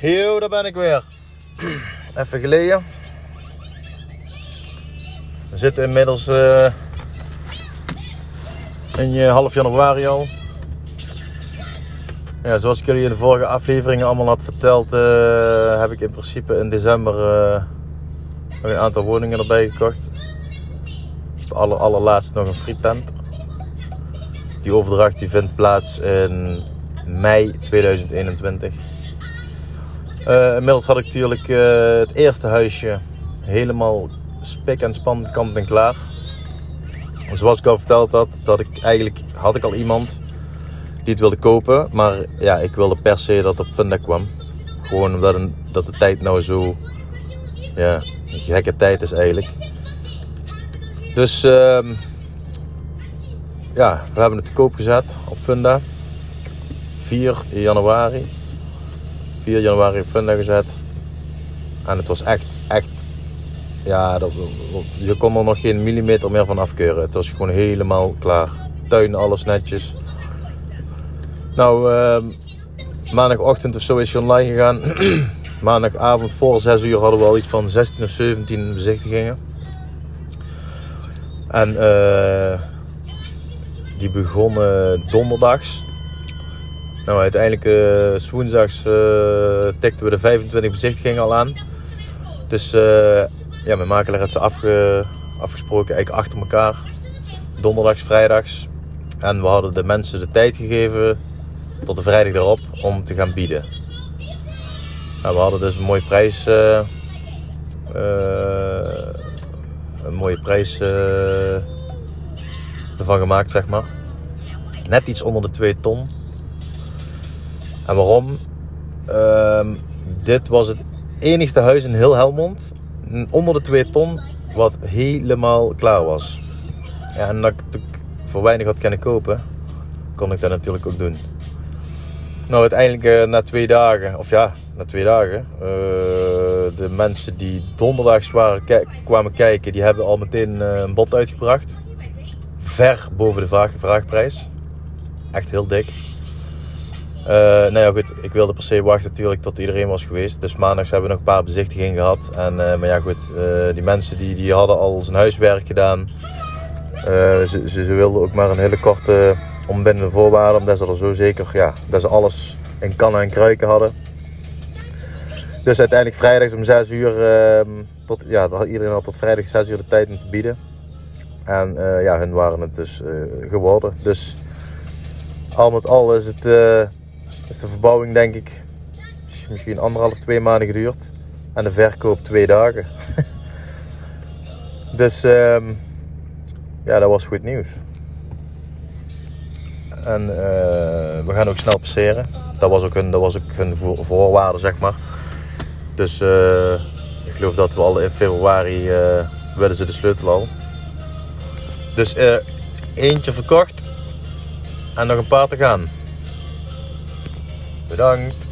Yo, daar ben ik weer. Even geleden. We zitten inmiddels uh, in half januari al. Ja, zoals ik jullie in de vorige afleveringen allemaal had verteld, uh, heb ik in principe in december uh, een aantal woningen erbij gekocht. Aller, allerlaatste nog een frietent. Die overdracht die vindt plaats in mei 2021. Uh, inmiddels had ik natuurlijk uh, het eerste huisje helemaal spik en span, kant en klaar. Zoals ik al verteld had, dat ik eigenlijk had ik al iemand die het wilde kopen, maar ja, ik wilde per se dat het op Funda kwam. Gewoon omdat een, dat de tijd nou zo ja, een gekke tijd is eigenlijk. Dus uh, ja, we hebben het te koop gezet op Funda. 4 januari. 4 januari op Funda gezet. En het was echt, echt, ja, dat, je kon er nog geen millimeter meer van afkeuren. Het was gewoon helemaal klaar. Tuin, alles netjes. Nou, uh, maandagochtend of zo is hij online gegaan. Maandagavond voor 6 uur hadden we al iets van 16 of 17 bezichtigingen. En uh, die begonnen donderdags. Nou, uiteindelijk uh, woensdags uh, tikten we de 25 bezichtigingen al aan. Dus uh, ja, mijn makelaar had ze afge, afgesproken eigenlijk achter elkaar. Donderdags, vrijdags. En we hadden de mensen de tijd gegeven tot de vrijdag erop om te gaan bieden. Nou, we hadden dus een mooie prijs. een mooie prijs ervan gemaakt, zeg maar. Net iets onder de 2 ton. En waarom? Uh, dit was het enigste huis in heel Helmond. Onder de 2 ton. Wat helemaal klaar was. En dat ik voor weinig had kunnen kopen. Kon ik dat natuurlijk ook doen. Nou, uiteindelijk uh, na twee dagen. Of ja, na twee dagen. Uh, de mensen die donderdags waren, kwamen kijken. Die hebben al meteen uh, een bod uitgebracht. Ver boven de vraag, vraagprijs. Echt heel dik. Uh, nou ja, goed, ik wilde per se wachten natuurlijk tot iedereen was geweest. Dus maandags hebben we nog een paar bezichtigingen gehad. En, uh, maar ja, goed, uh, die mensen die, die hadden al zijn huiswerk gedaan. Ze, ze, ze, wilden ook maar een hele korte onbindende voorwaarden. Omdat ze er zo zeker, ja, dat ze alles in kannen en kruiken hadden. Dus uiteindelijk vrijdags om 6 uur, ehm, tot, ja, iedereen had tot vrijdag 6 uur de tijd om te bieden. En ja, hun waren het dus geworden. Dus al met al is het is de verbouwing denk ik misschien anderhalf, twee maanden geduurd. En de verkoop twee dagen. dus um, ja, dat was goed nieuws. En uh, we gaan ook snel passeren. Dat was ook hun, dat was ook hun voorwaarde, zeg maar. Dus uh, ik geloof dat we al in februari uh, willen ze de sleutel al. Dus eentje verkocht en nog een paar te gaan. Bedankt.